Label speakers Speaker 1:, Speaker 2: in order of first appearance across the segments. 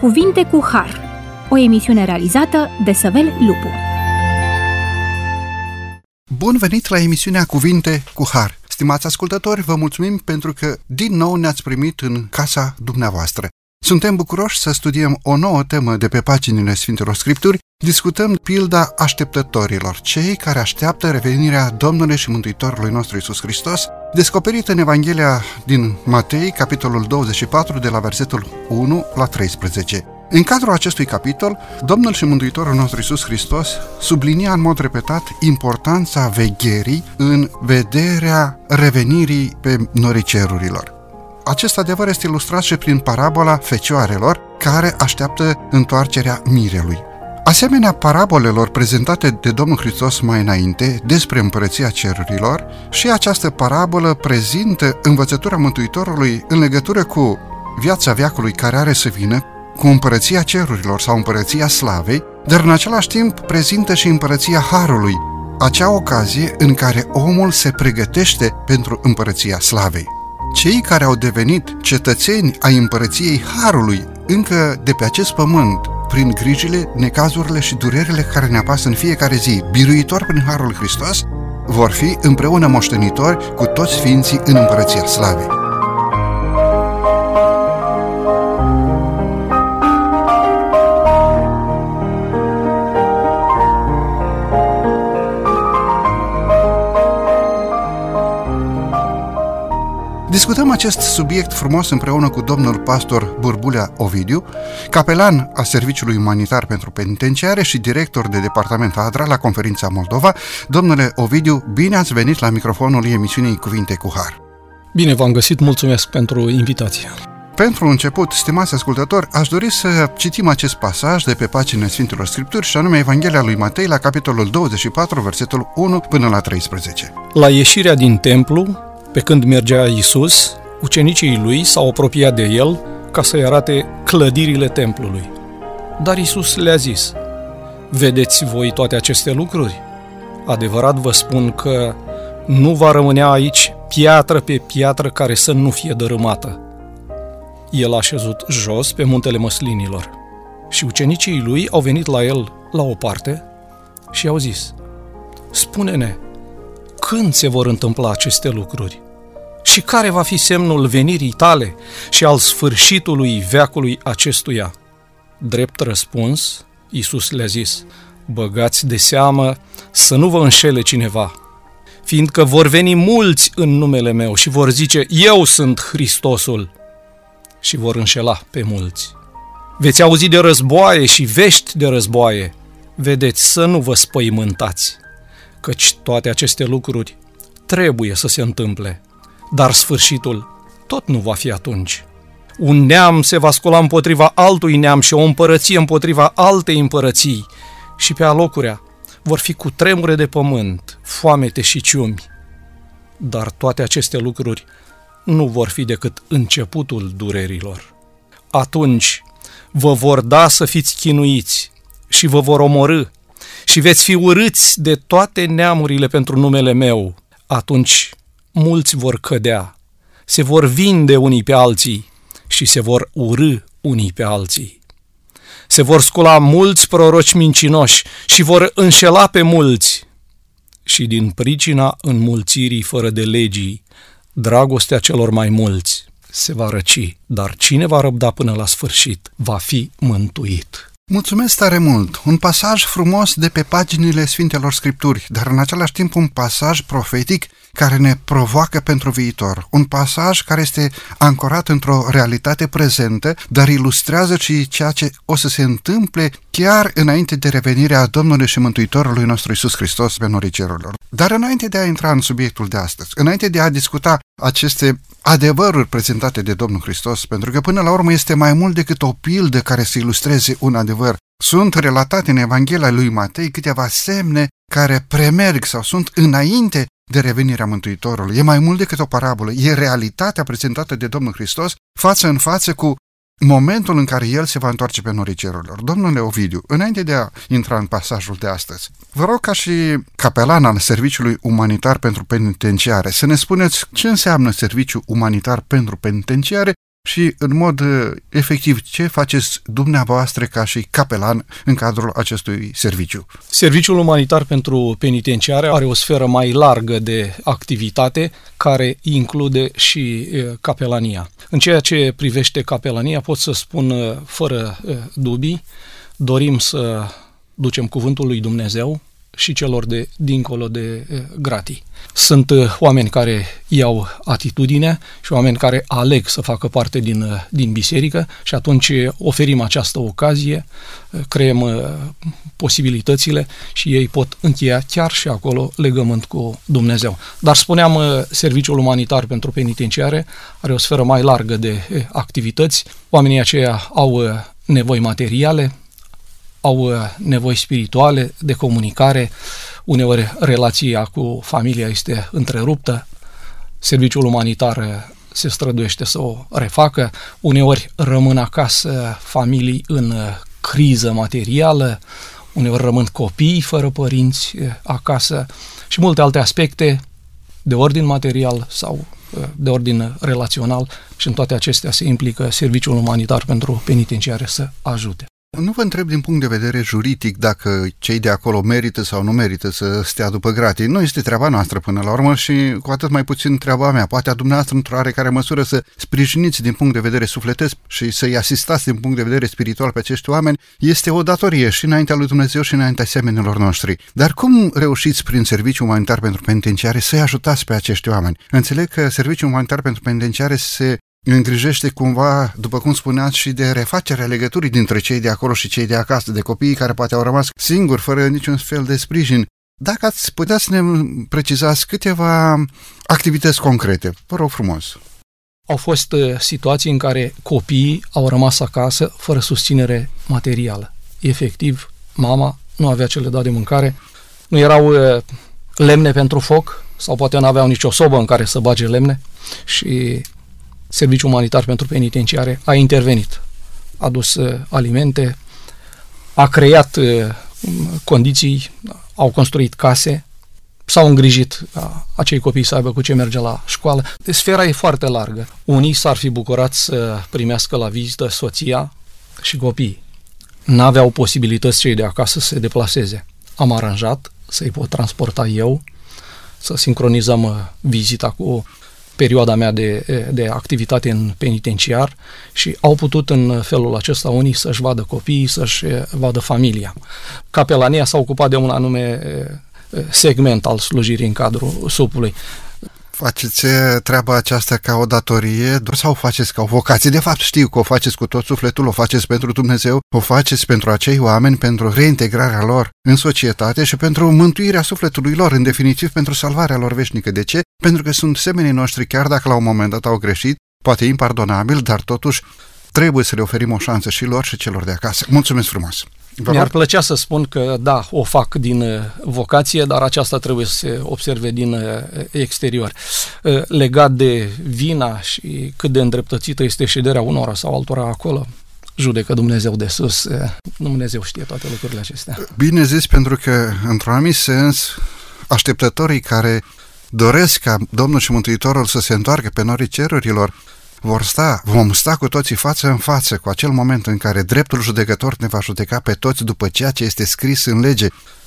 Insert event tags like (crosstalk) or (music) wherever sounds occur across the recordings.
Speaker 1: Cuvinte cu Har, o emisiune realizată de Săvel Lupu.
Speaker 2: Bun venit la emisiunea Cuvinte cu Har. Stimați ascultători, vă mulțumim pentru că din nou ne-ați primit în casa dumneavoastră. Suntem bucuroși să studiem o nouă temă de pe paginile Sfintelor Scripturi. Discutăm pilda așteptătorilor, cei care așteaptă revenirea Domnului și Mântuitorului nostru Isus Hristos, descoperită în Evanghelia din Matei, capitolul 24, de la versetul 1 la 13. În cadrul acestui capitol, Domnul și Mântuitorul nostru Isus Hristos sublinia în mod repetat importanța vegherii în vederea revenirii pe norii cerurilor. Acest adevăr este ilustrat și prin parabola fecioarelor care așteaptă întoarcerea mirelui. Asemenea parabolelor prezentate de Domnul Hristos mai înainte despre împărăția cerurilor, și această parabolă prezintă învățătura Mântuitorului în legătură cu viața veacului care are să vină, cu împărăția cerurilor sau împărăția slavei, dar în același timp prezintă și împărăția Harului, acea ocazie în care omul se pregătește pentru împărăția slavei. Cei care au devenit cetățeni ai împărăției Harului încă de pe acest pământ, prin grijile, necazurile și durerile care ne apasă în fiecare zi, biruitor prin Harul Hristos, vor fi împreună moștenitori cu toți sfinții în împărăția slavei. Discutăm acest subiect frumos împreună cu domnul pastor Burbulea Ovidiu, capelan a Serviciului Umanitar pentru Penitenciare și director de departament ADRA la Conferința Moldova. Domnule Ovidiu, bine ați venit la microfonul emisiunii Cuvinte cu Har.
Speaker 3: Bine v-am găsit, mulțumesc pentru invitație.
Speaker 2: Pentru început, stimați ascultători, aș dori să citim acest pasaj de pe paginile Sfintelor Scripturi și anume Evanghelia lui Matei la capitolul 24, versetul 1 până la 13.
Speaker 3: La ieșirea din templu, pe când mergea Isus, ucenicii lui s-au apropiat de el ca să-i arate clădirile templului. Dar Isus le-a zis, Vedeți voi toate aceste lucruri? Adevărat vă spun că nu va rămânea aici piatră pe piatră care să nu fie dărâmată. El a șezut jos pe muntele măslinilor și ucenicii lui au venit la el la o parte și au zis, Spune-ne, când se vor întâmpla aceste lucruri? Și care va fi semnul venirii tale și al sfârșitului veacului acestuia? Drept răspuns, Iisus le-a zis, băgați de seamă să nu vă înșele cineva, fiindcă vor veni mulți în numele meu și vor zice, eu sunt Hristosul, și vor înșela pe mulți. Veți auzi de războaie și vești de războaie. Vedeți să nu vă spăimântați căci toate aceste lucruri trebuie să se întâmple, dar sfârșitul tot nu va fi atunci. Un neam se va scula împotriva altui neam și o împărăție împotriva altei împărății și pe alocurea vor fi cu tremure de pământ, foamete și ciumi. Dar toate aceste lucruri nu vor fi decât începutul durerilor. Atunci vă vor da să fiți chinuiți și vă vor omorâ și veți fi urâți de toate neamurile pentru numele meu, atunci mulți vor cădea, se vor vinde unii pe alții și se vor urâ unii pe alții. Se vor scula mulți proroci mincinoși și vor înșela pe mulți. Și din pricina înmulțirii fără de legii, dragostea celor mai mulți se va răci, dar cine va răbda până la sfârșit va fi mântuit.
Speaker 2: Mulțumesc tare mult! Un pasaj frumos de pe paginile Sfintelor Scripturi, dar în același timp un pasaj profetic care ne provoacă pentru viitor. Un pasaj care este ancorat într-o realitate prezentă, dar ilustrează și ceea ce o să se întâmple chiar înainte de revenirea Domnului și Mântuitorului nostru Isus Hristos pe norii cerurilor. Dar înainte de a intra în subiectul de astăzi, înainte de a discuta aceste adevăruri prezentate de Domnul Hristos, pentru că până la urmă este mai mult decât o pildă care să ilustreze un adevăr. Sunt relatate în Evanghelia lui Matei câteva semne care premerg sau sunt înainte de revenirea Mântuitorului. E mai mult decât o parabolă, e realitatea prezentată de Domnul Hristos față în față cu momentul în care El se va întoarce pe norii cerurilor. Domnule Ovidiu, înainte de a intra în pasajul de astăzi, vă rog ca și capelan al Serviciului Umanitar pentru Penitenciare să ne spuneți ce înseamnă Serviciul Umanitar pentru Penitenciare și, în mod uh, efectiv, ce faceți dumneavoastră ca și capelan în cadrul acestui serviciu?
Speaker 3: Serviciul umanitar pentru penitenciare are o sferă mai largă de activitate care include și uh, capelania. În ceea ce privește capelania, pot să spun uh, fără dubii, dorim să ducem cuvântul lui Dumnezeu și celor de dincolo de gratii. Sunt oameni care iau atitudine și oameni care aleg să facă parte din, din biserică și atunci oferim această ocazie, creăm posibilitățile și ei pot încheia chiar și acolo legământ cu Dumnezeu. Dar spuneam, serviciul umanitar pentru penitenciare are o sferă mai largă de activități. Oamenii aceia au nevoi materiale, au uh, nevoi spirituale, de comunicare, uneori relația cu familia este întreruptă, serviciul umanitar uh, se străduiește să o refacă, uneori rămân acasă familii în uh, criză materială, uneori rămân copii fără părinți acasă și multe alte aspecte de ordin material sau de ordin relațional și în toate acestea se implică serviciul umanitar pentru penitenciare să ajute.
Speaker 2: Nu vă întreb din punct de vedere juridic dacă cei de acolo merită sau nu merită să stea după gratii. Nu este treaba noastră până la urmă și cu atât mai puțin treaba mea. Poate a dumneavoastră într-o oarecare măsură să sprijiniți din punct de vedere sufletesc și să-i asistați din punct de vedere spiritual pe acești oameni este o datorie și înaintea lui Dumnezeu și înaintea semenilor noștri. Dar cum reușiți prin serviciu umanitar pentru penitenciare să-i ajutați pe acești oameni? Înțeleg că serviciul umanitar pentru penitenciare se îngrijește cumva, după cum spuneați, și de refacerea legăturii dintre cei de acolo și cei de acasă, de copiii care poate au rămas singuri, fără niciun fel de sprijin. Dacă ați putea să ne precizați câteva activități concrete, vă rog frumos.
Speaker 3: Au fost uh, situații în care copiii au rămas acasă fără susținere materială. Efectiv, mama nu avea ce le da de mâncare, nu erau uh, lemne pentru foc sau poate nu aveau nicio sobă în care să bage lemne și Serviciul Umanitar pentru Penitenciare a intervenit, a dus uh, alimente, a creat uh, condiții, au construit case, s-au îngrijit ca acei copii să aibă cu ce merge la școală. Deci sfera e foarte largă. Unii s-ar fi bucurat să primească la vizită soția și copiii. N-aveau posibilități cei de acasă să se deplaseze. Am aranjat să-i pot transporta eu, să sincronizăm uh, vizita cu perioada mea de, de activitate în penitenciar și au putut în felul acesta unii să-și vadă copiii, să-și vadă familia. Capelania s-a ocupat de un anume segment al slujirii în cadrul supului.
Speaker 2: Faceți treaba aceasta ca o datorie sau o faceți ca o vocație? De fapt știu că o faceți cu tot sufletul, o faceți pentru Dumnezeu, o faceți pentru acei oameni, pentru reintegrarea lor în societate și pentru mântuirea sufletului lor, în definitiv pentru salvarea lor veșnică. De ce? Pentru că sunt semenii noștri, chiar dacă la un moment dat au greșit, poate impardonabil, dar totuși trebuie să le oferim o șansă și lor și celor de acasă. Mulțumesc frumos!
Speaker 3: Mi-ar plăcea să spun că da, o fac din uh, vocație, dar aceasta trebuie să se observe din uh, exterior. Uh, legat de vina și cât de îndreptățită este șederea unora sau altora acolo, judecă Dumnezeu de sus. Dumnezeu știe toate lucrurile acestea.
Speaker 2: Bine zis, pentru că, într-un anumit sens, așteptătorii care doresc ca Domnul și Mântuitorul să se întoarcă pe norii cerurilor, vor sta, vom sta cu toții față în față cu acel moment în care dreptul judecător ne va judeca pe toți după ceea ce este scris în lege.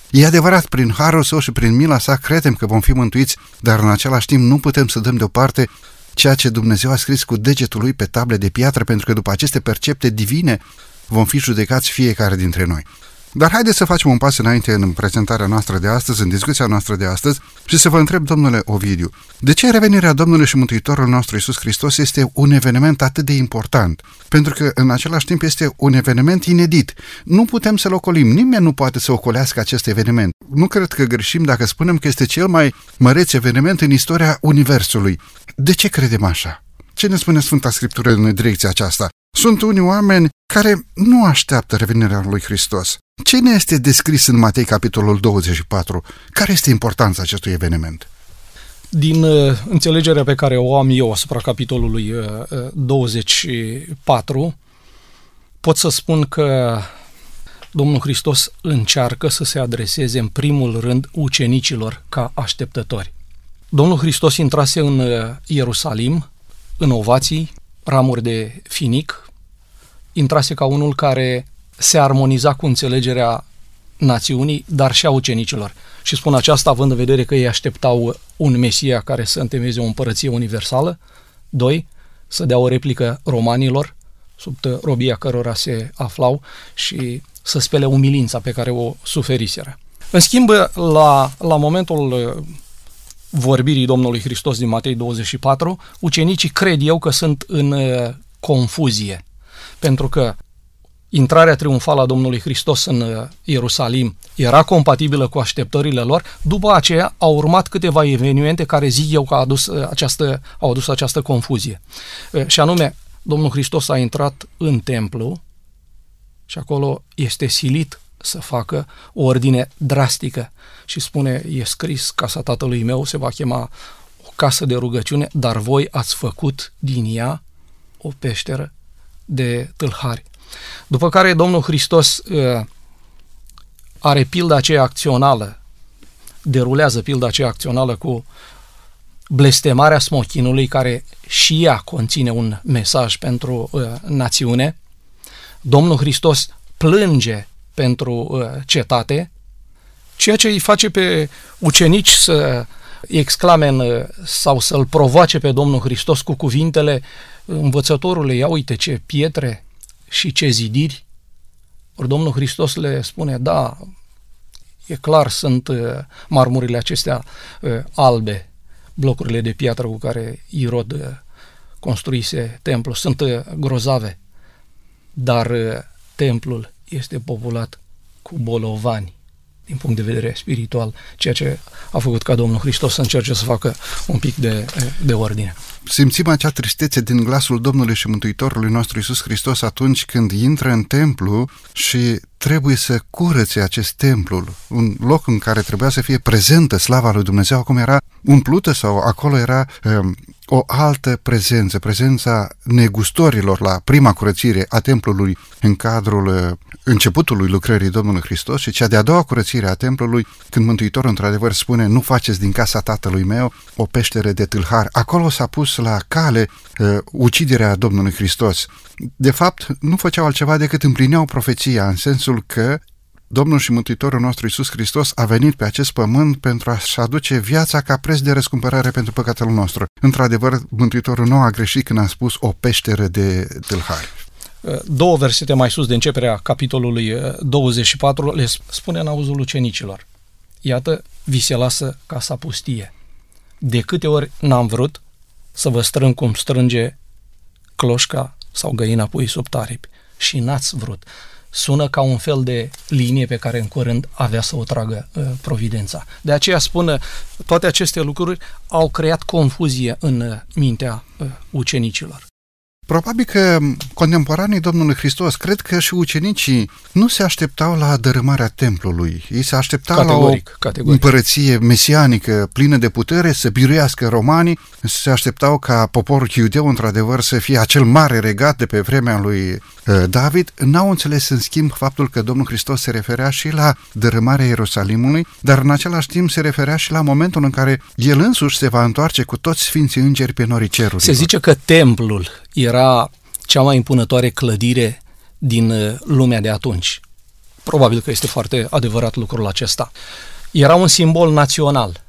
Speaker 2: E adevărat, prin harul său și prin mila sa credem că vom fi mântuiți, dar în același timp nu putem să dăm deoparte ceea ce Dumnezeu a scris cu degetul lui pe table de piatră, pentru că după aceste percepte divine vom fi judecați fiecare dintre noi. Dar haideți să facem un pas înainte în prezentarea noastră de astăzi, în discuția noastră de astăzi și să vă întreb, domnule Ovidiu, de ce revenirea Domnului și Mântuitorul nostru Isus Hristos este un eveniment atât de important? Pentru că în același timp este un eveniment inedit. Nu putem să-l ocolim, nimeni nu poate să ocolească acest eveniment. Nu cred că greșim dacă spunem că este cel mai măreț eveniment în istoria Universului. De ce credem așa? Ce ne spune Sfânta Scriptură în direcția aceasta? Sunt unii oameni care nu așteaptă revenirea lui Hristos. Ce ne este descris în Matei, capitolul 24? Care este importanța acestui eveniment?
Speaker 3: Din uh, înțelegerea pe care o am eu asupra capitolului uh, 24, uh, pot să spun că Domnul Hristos încearcă să se adreseze în primul rând ucenicilor ca așteptători. Domnul Hristos intrase în uh, Ierusalim, în ovații, ramuri de finic, intrase ca unul care se armoniza cu înțelegerea națiunii, dar și a ucenicilor. Și spun aceasta având în vedere că ei așteptau un Mesia care să întemeieze o împărăție universală, doi, să dea o replică romanilor, sub robia cărora se aflau și să spele umilința pe care o suferiseră. În schimb, la, la momentul uh, vorbirii Domnului Hristos din Matei 24, ucenicii cred eu că sunt în uh, confuzie, pentru că intrarea triumfală a Domnului Hristos în uh, Ierusalim era compatibilă cu așteptările lor, după aceea au urmat câteva evenimente care zic eu că au adus această, au adus această confuzie. Și anume, Domnul Hristos a intrat în templu și acolo este silit să facă o ordine drastică și spune, e scris, casa tatălui meu se va chema o casă de rugăciune, dar voi ați făcut din ea o peșteră de tâlhari. După care Domnul Hristos uh, are pilda aceea acțională, derulează pilda aceea acțională cu blestemarea smochinului, care și ea conține un mesaj pentru uh, națiune. Domnul Hristos plânge pentru uh, cetate, ceea ce îi face pe ucenici să exclame în, sau să-l provoace pe Domnul Hristos cu cuvintele învățătorului, ia uite ce pietre și ce zidiri. Ori Domnul Hristos le spune, da, e clar, sunt uh, marmurile acestea uh, albe, blocurile de piatră cu care Irod uh, construise templul, sunt uh, grozave, dar uh, templul este populat cu bolovani din punct de vedere spiritual, ceea ce a făcut ca Domnul Hristos să încerce să facă un pic de, de ordine.
Speaker 2: Simțim acea tristețe din glasul Domnului și Mântuitorului nostru Isus Hristos atunci când intră în templu și trebuie să curățe acest templu, un loc în care trebuia să fie prezentă slava lui Dumnezeu, acum era umplută sau acolo era um, o altă prezență, prezența negustorilor la prima curățire a templului în cadrul uh, începutului lucrării Domnului Hristos și cea de-a doua curățire a templului, când Mântuitorul într-adevăr spune nu faceți din casa tatălui meu o peștere de tâlhar. Acolo s-a pus la cale uh, uciderea Domnului Hristos. De fapt, nu făceau altceva decât împlineau profeția, în sensul că Domnul și Mântuitorul nostru Iisus Hristos a venit pe acest pământ pentru a-și aduce viața ca preț de răscumpărare pentru păcatul nostru. Într-adevăr, Mântuitorul nu a greșit când a spus o peșteră de tâlhari.
Speaker 3: Două versete mai sus de începerea capitolului 24 uh, le spune în auzul ucenicilor. Iată, vi se lasă casa pustie. De câte ori n-am vrut să vă strâng cum strânge cloșca sau găina pui sub taripi și n-ați vrut sună ca un fel de linie pe care în curând avea să o tragă uh, Providența. De aceea spun, toate aceste lucruri au creat confuzie în uh, mintea uh, ucenicilor.
Speaker 2: Probabil că contemporanii Domnului Hristos, cred că și ucenicii nu se așteptau la dărâmarea templului. Ei se așteptau categoric, la o categoric. împărăție mesianică plină de putere să biruiască romanii, se așteptau ca poporul iudeu într-adevăr să fie acel mare regat de pe vremea lui uh, David. N-au înțeles în schimb faptul că Domnul Hristos se referea și la dărâmarea Ierusalimului, dar în același timp se referea și la momentul în care el însuși se va întoarce cu toți sfinții îngeri pe norii cerului.
Speaker 3: Se zice că templul era cea mai impunătoare clădire din uh, lumea de atunci. Probabil că este foarte adevărat lucrul acesta. Era un simbol național.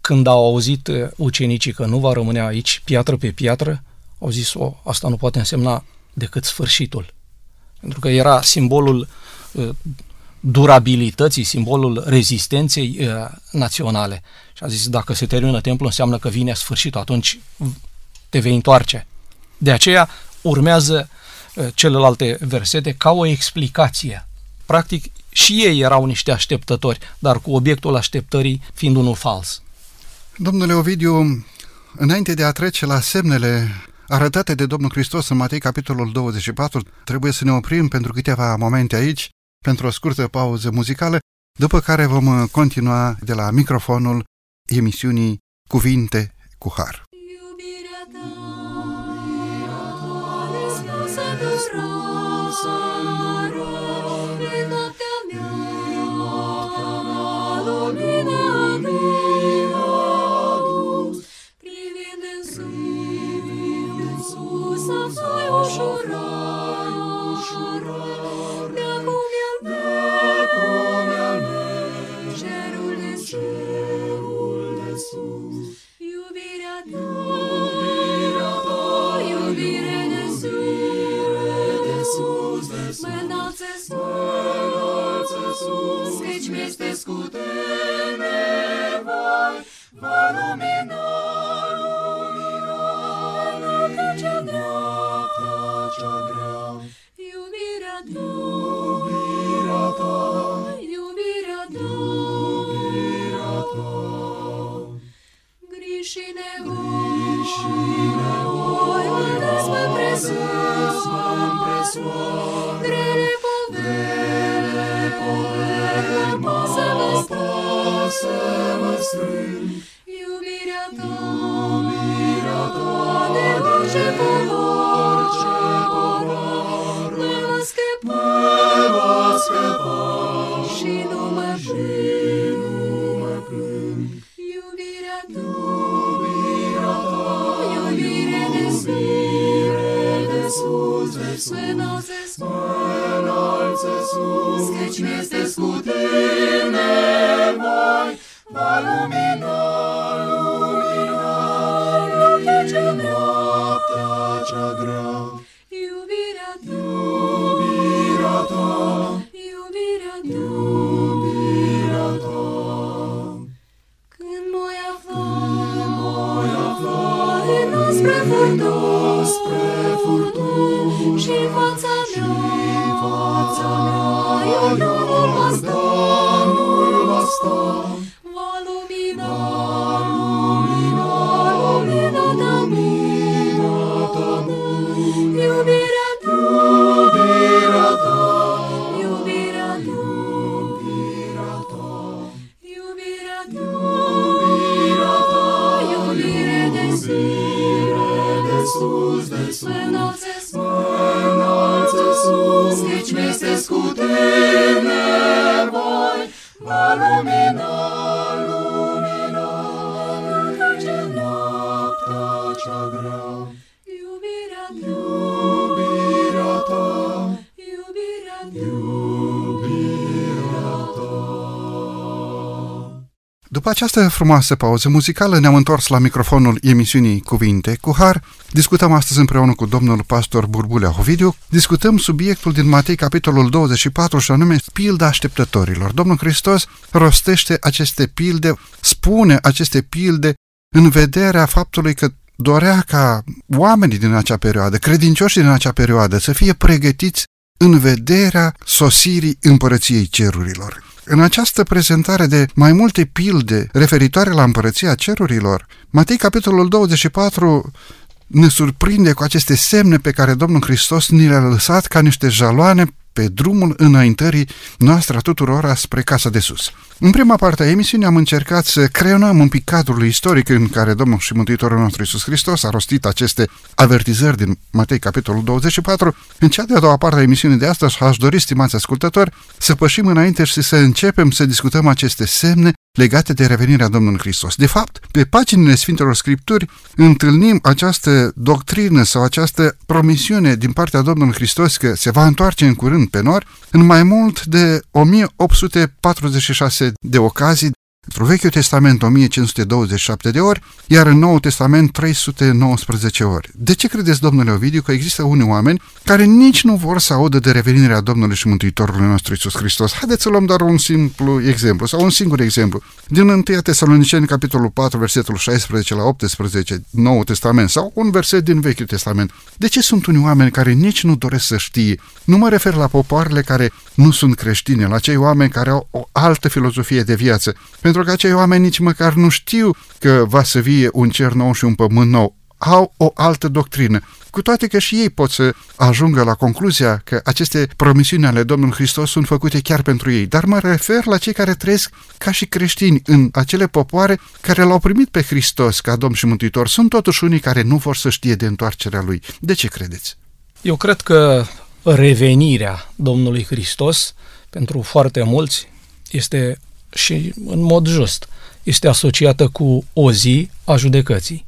Speaker 3: Când au auzit uh, ucenicii că nu va rămâne aici piatră pe piatră, au zis, o, asta nu poate însemna decât sfârșitul. Pentru că era simbolul uh, durabilității, simbolul rezistenței uh, naționale. Și a zis, dacă se termină templul, înseamnă că vine sfârșitul, atunci te vei întoarce. De aceea urmează uh, celelalte versete ca o explicație. Practic, și ei erau niște așteptători, dar cu obiectul așteptării fiind unul fals.
Speaker 2: Domnule Ovidiu, înainte de a trece la semnele arătate de Domnul Hristos în Matei, capitolul 24, trebuie să ne oprim pentru câteva momente aici, pentru o scurtă pauză muzicală, după care vom continua de la microfonul emisiunii Cuvinte cu Har.
Speaker 4: Iubirea ta, dai ușurare, ușurare, de acum e al meu, cerul de sus, iubirea ta, iubirea ta, iubire de sus, de mă înalță sus, căci mi-este scutene, vai, va lumina, lumina, lumina, iubirea
Speaker 2: această frumoasă pauză muzicală ne-am întors la microfonul emisiunii Cuvinte cu Har. Discutăm astăzi împreună cu domnul pastor Burbulea Ovidiu. Discutăm subiectul din Matei, capitolul 24, și anume pilda așteptătorilor. Domnul Hristos rostește aceste pilde, spune aceste pilde în vederea faptului că dorea ca oamenii din acea perioadă, credincioșii din acea perioadă, să fie pregătiți în vederea sosirii împărăției cerurilor. În această prezentare de mai multe pilde referitoare la împărăția cerurilor, Matei capitolul 24 ne surprinde cu aceste semne pe care Domnul Hristos ni le-a lăsat ca niște jaloane pe drumul înaintării noastre a tuturora spre casa de sus. În prima parte a emisiunii am încercat să creionăm un pic cadrul istoric în care Domnul și Mântuitorul nostru Iisus Hristos a rostit aceste avertizări din Matei, capitolul 24. În cea de-a doua parte a emisiunii de astăzi aș dori, stimați ascultători, să pășim înainte și să începem să discutăm aceste semne legate de revenirea Domnului Hristos. De fapt, pe paginile Sfintelor Scripturi întâlnim această doctrină sau această promisiune din partea Domnului Hristos că se va întoarce în curând pe nori în mai mult de 1846 de ocazii Într-un Vechiul Testament 1527 de ori, iar în Noul Testament 319 ori. De ce credeți, domnule Ovidiu, că există unii oameni care nici nu vor să audă de revenirea Domnului și Mântuitorului nostru Isus Hristos? Haideți să luăm doar un simplu exemplu sau un singur exemplu. Din 1 Tesaloniceni, capitolul 4, versetul 16 la 18, Noul Testament sau un verset din Vechiul Testament. De ce sunt unii oameni care nici nu doresc să știe? Nu mă refer la popoarele care nu sunt creștine, la cei oameni care au o altă filozofie de viață, pentru că acei oameni nici măcar nu știu că va să vie un cer nou și un pământ nou. Au o altă doctrină. Cu toate că și ei pot să ajungă la concluzia că aceste promisiuni ale Domnului Hristos sunt făcute chiar pentru ei. Dar mă refer la cei care trăiesc ca și creștini în acele popoare care l-au primit pe Hristos ca Domn și Mântuitor. Sunt totuși unii care nu vor să știe de întoarcerea Lui. De ce credeți?
Speaker 3: Eu cred că revenirea Domnului Hristos pentru foarte mulți este și în mod just, este asociată cu o zi a judecății.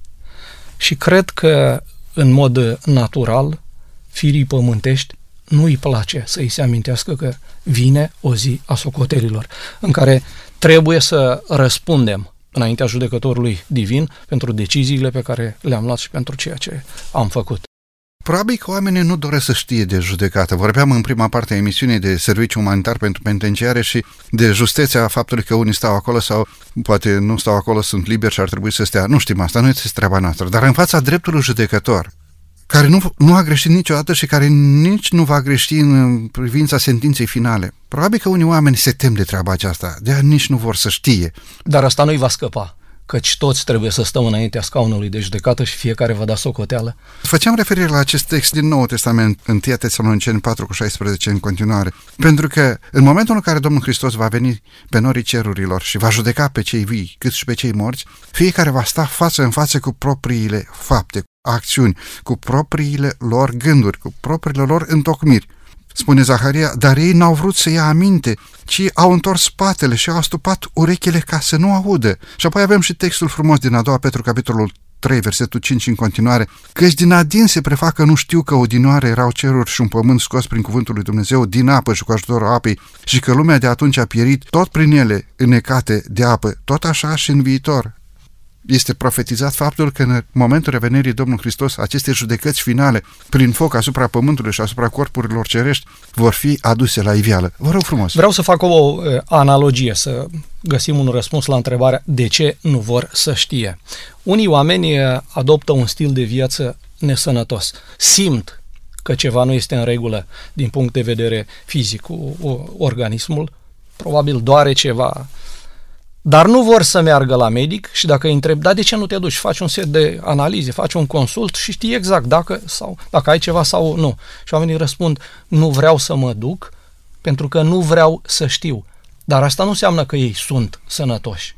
Speaker 3: Și cred că, în mod natural, firii pământești nu îi place să îi se amintească că vine o zi a socotelilor, în care trebuie să răspundem înaintea judecătorului divin pentru deciziile pe care le-am luat și pentru ceea ce am făcut.
Speaker 2: Probabil că oamenii nu doresc să știe de judecată. Vorbeam în prima parte a emisiunii de serviciu umanitar pentru penitenciare și de justeția faptului că unii stau acolo sau poate nu stau acolo, sunt liberi și ar trebui să stea. Nu știm asta, nu este treaba noastră. Dar în fața dreptului judecător, care nu, nu a greșit niciodată și care nici nu va greși în privința sentinței finale. Probabil că unii oameni se tem de treaba aceasta, de nici nu vor să știe.
Speaker 3: Dar asta nu-i va scăpa căci toți trebuie să stăm înaintea scaunului de judecată și fiecare va da socoteală.
Speaker 2: Făceam referire la acest text din Noul Testament, în 1 Tesaloniceni 4 cu 16 în continuare, pentru că în momentul în care Domnul Hristos va veni pe norii cerurilor și va judeca pe cei vii, cât și pe cei morți, fiecare va sta față în față cu propriile fapte, acțiuni, cu propriile lor gânduri, cu propriile lor întocmiri. Spune Zaharia, dar ei n-au vrut să ia aminte, ci au întors spatele și au astupat urechile ca să nu audă. Și apoi avem și textul frumos din a doua Petru, capitolul 3, versetul 5 în continuare, căci din adin se prefacă nu știu că odinoare erau ceruri și un pământ scos prin cuvântul lui Dumnezeu din apă și cu ajutorul apei și că lumea de atunci a pierit tot prin ele înnecate de apă, tot așa și în viitor este profetizat faptul că în momentul revenirii Domnului Hristos, aceste judecăți finale, prin foc asupra pământului și asupra corpurilor cerești, vor fi aduse la iveală. Vă rog frumos!
Speaker 3: Vreau să fac o analogie, să găsim un răspuns la întrebarea de ce nu vor să știe. Unii oameni adoptă un stil de viață nesănătos. Simt că ceva nu este în regulă din punct de vedere fizic cu organismul, probabil doare ceva, dar nu vor să meargă la medic și dacă îi întreb, da, de ce nu te duci? Faci un set de analize, faci un consult și știi exact dacă, sau, dacă ai ceva sau nu. Și oamenii răspund, nu vreau să mă duc pentru că nu vreau să știu. Dar asta nu înseamnă că ei sunt sănătoși.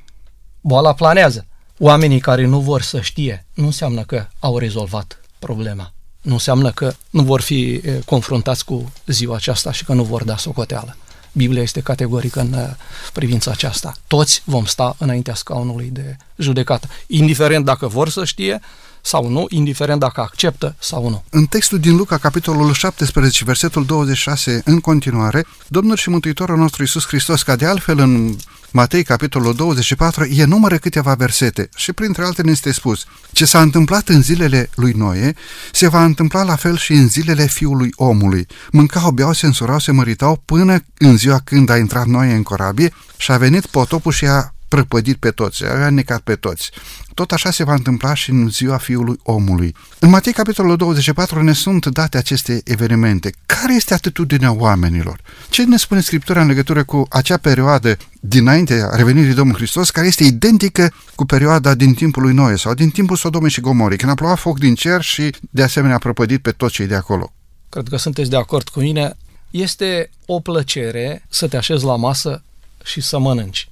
Speaker 3: Boala planează. Oamenii care nu vor să știe nu înseamnă că au rezolvat problema. Nu înseamnă că nu vor fi confruntați cu ziua aceasta și că nu vor da socoteală. Biblia este categorică în uh, privința aceasta. Toți vom sta înaintea scaunului de judecată, indiferent dacă vor să știe sau nu, indiferent dacă acceptă sau nu.
Speaker 2: În textul din Luca, capitolul 17, versetul 26, în continuare, Domnul și Mântuitorul nostru Iisus Hristos, ca de altfel în Matei, capitolul 24, e numără câteva versete și printre altele este spus ce s-a întâmplat în zilele lui Noe, se va întâmpla la fel și în zilele fiului omului. Mâncau, beau, se însurau, se măritau până în ziua când a intrat Noe în corabie și a venit potopul și a prăpădit pe toți, a necat pe toți. Tot așa se va întâmpla și în ziua Fiului Omului. În Matei, capitolul 24, ne sunt date aceste evenimente. Care este atitudinea oamenilor? Ce ne spune Scriptura în legătură cu acea perioadă dinainte revenirii Domnului Hristos, care este identică cu perioada din timpul lui Noe sau din timpul Sodomei și Gomorii, când a plouat foc din cer și de asemenea a prăpădit pe toți cei de acolo?
Speaker 3: Cred că sunteți de acord cu mine. Este o plăcere să te așezi la masă și să mănânci.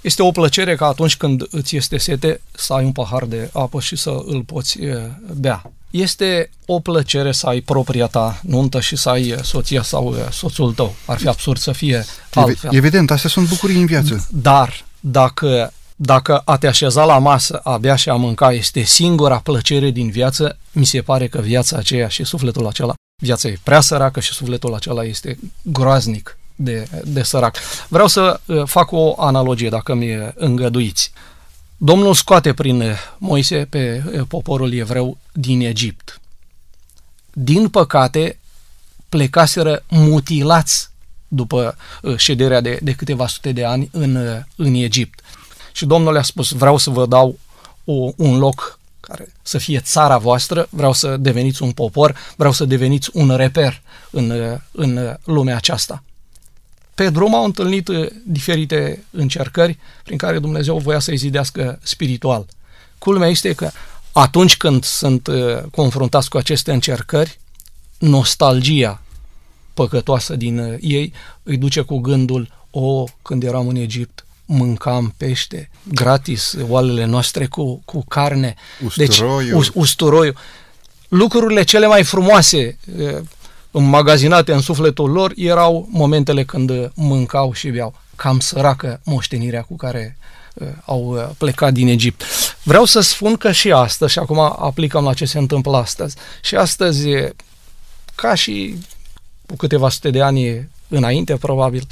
Speaker 3: Este o plăcere ca atunci când îți este sete să ai un pahar de apă și să îl poți bea. Este o plăcere să ai propria ta nuntă și să ai soția sau soțul tău. Ar fi absurd să fie altfel.
Speaker 2: Evident, astea sunt bucurii în viață.
Speaker 3: Dar dacă, dacă a te așeza la masă, a bea și a mânca este singura plăcere din viață, mi se pare că viața aceea și sufletul acela, viața e prea săracă și sufletul acela este groaznic de, de sărac. Vreau să uh, fac o analogie, dacă mi îngăduiți. Domnul scoate prin uh, Moise pe uh, poporul evreu din Egipt. Din păcate, plecaseră mutilați după șederea de, de câteva sute de ani în, în Egipt. Și Domnul le-a spus, vreau să vă dau o, un loc care să fie țara voastră, vreau să deveniți un popor, vreau să deveniți un reper în, în lumea aceasta. Pe drum au întâlnit uh, diferite încercări prin care Dumnezeu voia să-i zidească spiritual. Culmea este că atunci când sunt uh, confruntați cu aceste încercări, nostalgia păcătoasă din uh, ei îi duce cu gândul, o, când eram în Egipt, mâncam pește gratis, oalele noastre cu, cu carne.
Speaker 2: Usturoiul.
Speaker 3: Deci, us, usturoiul. Lucrurile cele mai frumoase înmagazinate în sufletul lor erau momentele când mâncau și beau. Cam săracă moștenirea cu care uh, au uh, plecat din Egipt. Vreau să spun că și astăzi, și acum aplicăm la ce se întâmplă astăzi, și astăzi, ca și cu câteva sute de ani înainte, probabil,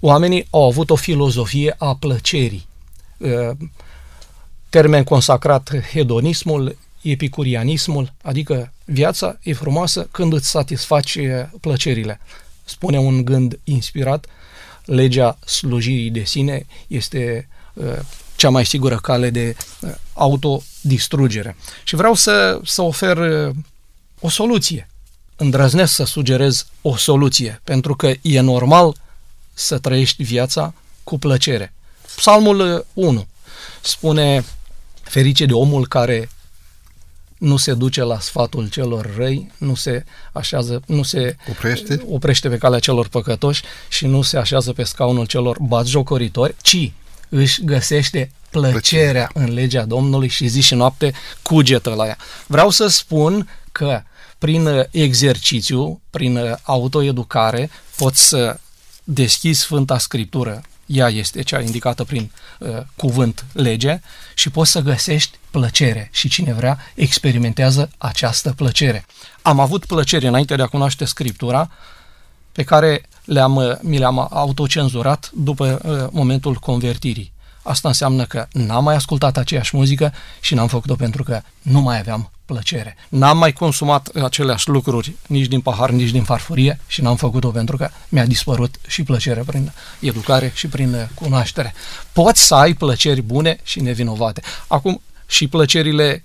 Speaker 3: oamenii au avut o filozofie a plăcerii. Uh, termen consacrat hedonismul, epicurianismul, adică viața e frumoasă când îți satisfaci plăcerile. Spune un gând inspirat, legea slujirii de sine este uh, cea mai sigură cale de uh, autodistrugere. Și vreau să, să ofer uh, o soluție. Îndrăznesc să sugerez o soluție, pentru că e normal să trăiești viața cu plăcere. Psalmul 1 spune ferice de omul care nu se duce la sfatul celor răi, nu se așează, nu se
Speaker 2: oprește,
Speaker 3: oprește pe calea celor păcătoși și nu se așează pe scaunul celor batjocoritori, ci își găsește plăcerea în legea Domnului și zi și noapte cugetă la ea. Vreau să spun că prin exercițiu, prin autoeducare, poți să deschizi Sfânta Scriptură ea este cea indicată prin uh, cuvânt lege și poți să găsești plăcere și cine vrea experimentează această plăcere. Am avut plăcere înainte de a cunoaște Scriptura pe care le-am, uh, mi le-am autocenzurat după uh, momentul convertirii. Asta înseamnă că n-am mai ascultat aceeași muzică și n-am făcut-o pentru că nu mai aveam plăcere. N-am mai consumat aceleași lucruri nici din pahar, nici din farfurie și n-am făcut-o pentru că mi-a dispărut și plăcere prin educare și prin cunoaștere. Poți să ai plăceri bune și nevinovate. Acum, și plăcerile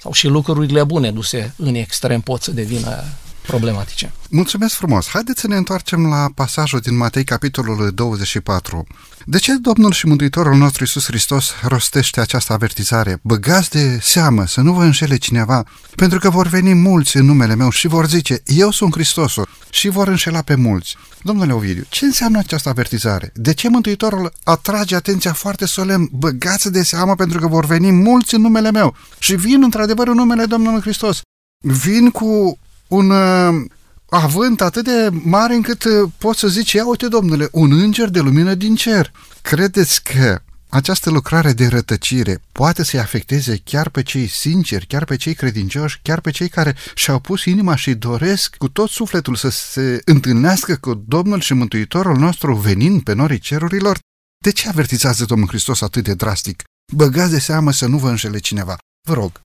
Speaker 3: sau și lucrurile bune duse în extrem pot să devină problematice.
Speaker 2: Mulțumesc frumos! Haideți să ne întoarcem la pasajul din Matei, capitolul 24. De ce Domnul și Mântuitorul nostru Iisus Hristos rostește această avertizare? Băgați de seamă să nu vă înșele cineva, pentru că vor veni mulți în numele meu și vor zice, eu sunt Hristosul și vor înșela pe mulți. Domnule Ovidiu, ce înseamnă această avertizare? De ce Mântuitorul atrage atenția foarte solemn? Băgați de seamă pentru că vor veni mulți în numele meu și vin într-adevăr în numele Domnului Hristos. Vin cu un uh, avânt atât de mare încât uh, poți să zici, ia uite domnule, un înger de lumină din cer. Credeți că această lucrare de rătăcire poate să-i afecteze chiar pe cei sinceri, chiar pe cei credincioși, chiar pe cei care și-au pus inima și doresc cu tot sufletul să se întâlnească cu Domnul și Mântuitorul nostru venind pe norii cerurilor? De ce avertizează Domnul Hristos atât de drastic? Băgați de seamă să nu vă înșele cineva. Vă rog.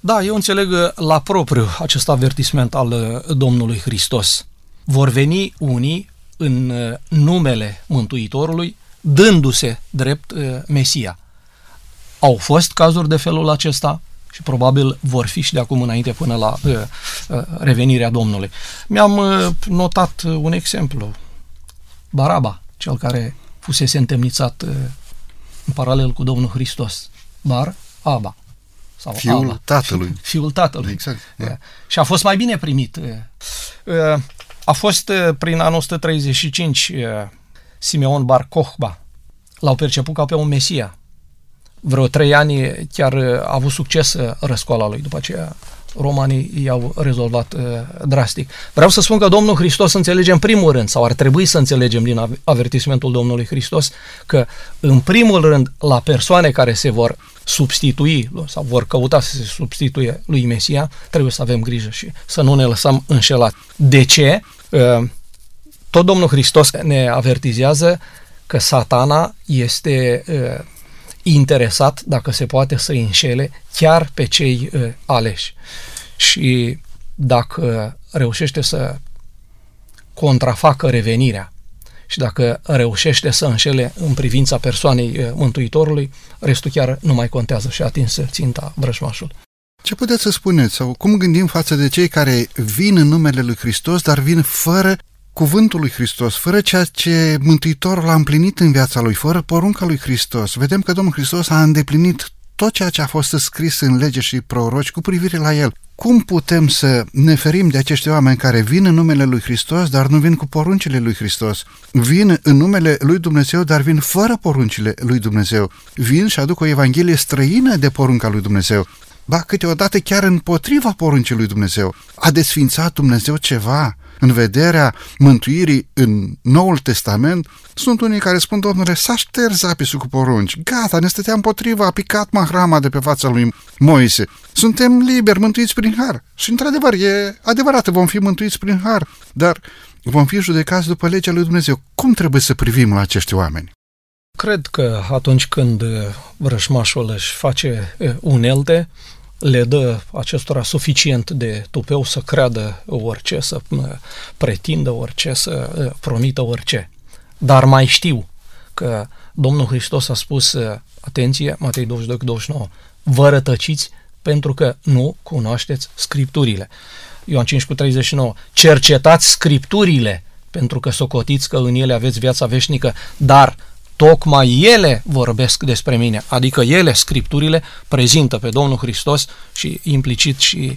Speaker 3: Da, eu înțeleg uh, la propriu acest avertisment al uh, Domnului Hristos. Vor veni unii în uh, numele Mântuitorului, dându-se drept Mesia. Au fost cazuri de felul acesta și probabil vor fi și de acum înainte până la revenirea Domnului. Mi-am notat un exemplu. Baraba, cel care fusese întemnițat în paralel cu Domnul Hristos. Bar Aba
Speaker 2: sau fiul Alba, tatălui. (laughs)
Speaker 3: Fiul tatălui.
Speaker 2: Exact. Da.
Speaker 3: Și a fost mai bine primit. A fost prin anul 135 Simeon Bar Kochba. L-au perceput ca pe un mesia. Vreo trei ani chiar a avut succes răscoala lui. După aceea romanii i-au rezolvat uh, drastic. Vreau să spun că Domnul Hristos înțelege în primul rând, sau ar trebui să înțelegem din avertismentul Domnului Hristos, că în primul rând la persoane care se vor substitui sau vor căuta să se substituie lui Mesia, trebuie să avem grijă și să nu ne lăsăm înșelat. De ce? Uh, tot Domnul Hristos ne avertizează că satana este uh, interesat, dacă se poate, să înșele chiar pe cei uh, aleși. Și dacă reușește să contrafacă revenirea și dacă reușește să înșele în privința persoanei uh, Mântuitorului, restul chiar nu mai contează și atins ținta vrăjmașul.
Speaker 2: Ce puteți să spuneți sau cum gândim față de cei care vin în numele lui Hristos, dar vin fără cuvântul lui Hristos, fără ceea ce Mântuitorul a împlinit în viața lui, fără porunca lui Hristos, vedem că Domnul Hristos a îndeplinit tot ceea ce a fost scris în lege și proroci cu privire la el. Cum putem să ne ferim de acești oameni care vin în numele lui Hristos, dar nu vin cu poruncile lui Hristos? Vin în numele lui Dumnezeu, dar vin fără poruncile lui Dumnezeu. Vin și aduc o evanghelie străină de porunca lui Dumnezeu. Ba, câteodată chiar împotriva poruncii lui Dumnezeu. A desfințat Dumnezeu ceva? În vederea mântuirii în Noul Testament, sunt unii care spun, domnule, s-a șters apisul cu porunci, gata, ne stătea împotriva, a picat mahrama de pe fața lui Moise. Suntem liberi, mântuiți prin har. Și într-adevăr, e adevărat, vom fi mântuiți prin har, dar vom fi judecați după legea lui Dumnezeu. Cum trebuie să privim la acești oameni?
Speaker 3: Cred că atunci când vrășmașul își face unelte, le dă acestora suficient de tupeu să creadă orice, să pretindă orice, să promită orice. Dar mai știu că Domnul Hristos a spus, atenție, Matei 22 29, vă rătăciți pentru că nu cunoașteți Scripturile. Ioan 5 cu 39, cercetați Scripturile pentru că socotiți că în ele aveți viața veșnică, dar tocmai ele vorbesc despre mine, adică ele, Scripturile, prezintă pe Domnul Hristos și implicit și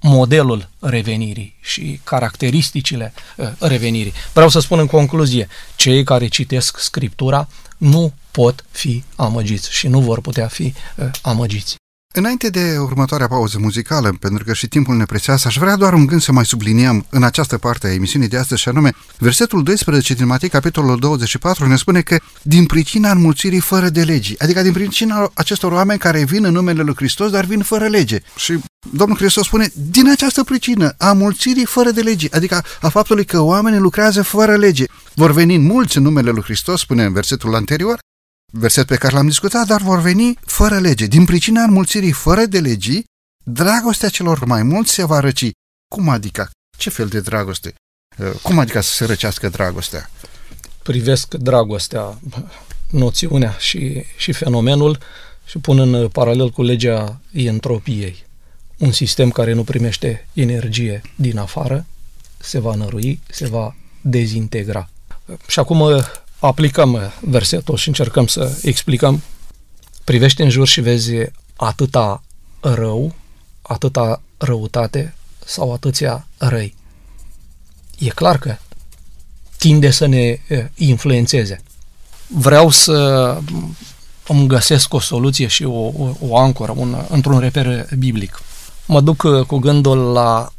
Speaker 3: modelul revenirii și caracteristicile uh, revenirii. Vreau să spun în concluzie, cei care citesc Scriptura nu pot fi amăgiți și nu vor putea fi uh, amăgiți.
Speaker 2: Înainte de următoarea pauză muzicală, pentru că și timpul ne presează, aș vrea doar un gând să mai subliniem în această parte a emisiunii de astăzi, și anume, versetul 12 din Matei, capitolul 24, ne spune că din pricina înmulțirii fără de legi, adică din pricina acestor oameni care vin în numele lui Hristos, dar vin fără lege. Și Domnul Hristos spune, din această pricină a mulțirii fără de legi, adică a faptului că oamenii lucrează fără lege. Vor veni mulți în numele lui Hristos, spune în versetul anterior, verset pe care l-am discutat, dar vor veni fără lege. Din pricina înmulțirii fără de legii, dragostea celor mai mulți se va răci. Cum adică? Ce fel de dragoste? Uh, cum adică să se răcească dragostea?
Speaker 3: Privesc dragostea, noțiunea și, și fenomenul și pun în paralel cu legea entropiei. Un sistem care nu primește energie din afară se va nărui, se va dezintegra. Și acum aplicăm versetul și încercăm să explicăm, privește în jur și vezi atâta rău, atâta răutate sau atâția răi. E clar că tinde să ne influențeze. Vreau să îmi găsesc o soluție și o, o, o ancoră un, într-un reper biblic. Mă duc cu gândul la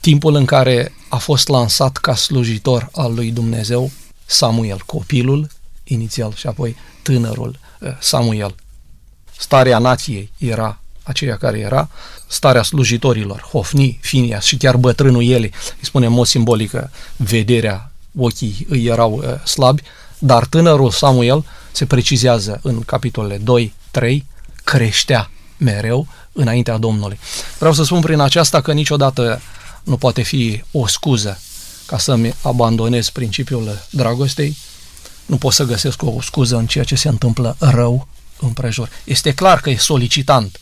Speaker 3: timpul în care a fost lansat ca slujitor al lui Dumnezeu Samuel, copilul inițial și apoi tânărul eh, Samuel. Starea nației era aceea care era, starea slujitorilor, Hofni, Finias și chiar bătrânul ele, îi spune în mod simbolică, vederea, ochii îi erau uh, slabi, dar tânărul Samuel se precizează în capitolele 2-3, creștea mereu înaintea Domnului. Vreau să spun prin aceasta că niciodată nu poate fi o scuză ca să-mi abandonez principiul dragostei, nu pot să găsesc o scuză în ceea ce se întâmplă rău împrejur. Este clar că e solicitant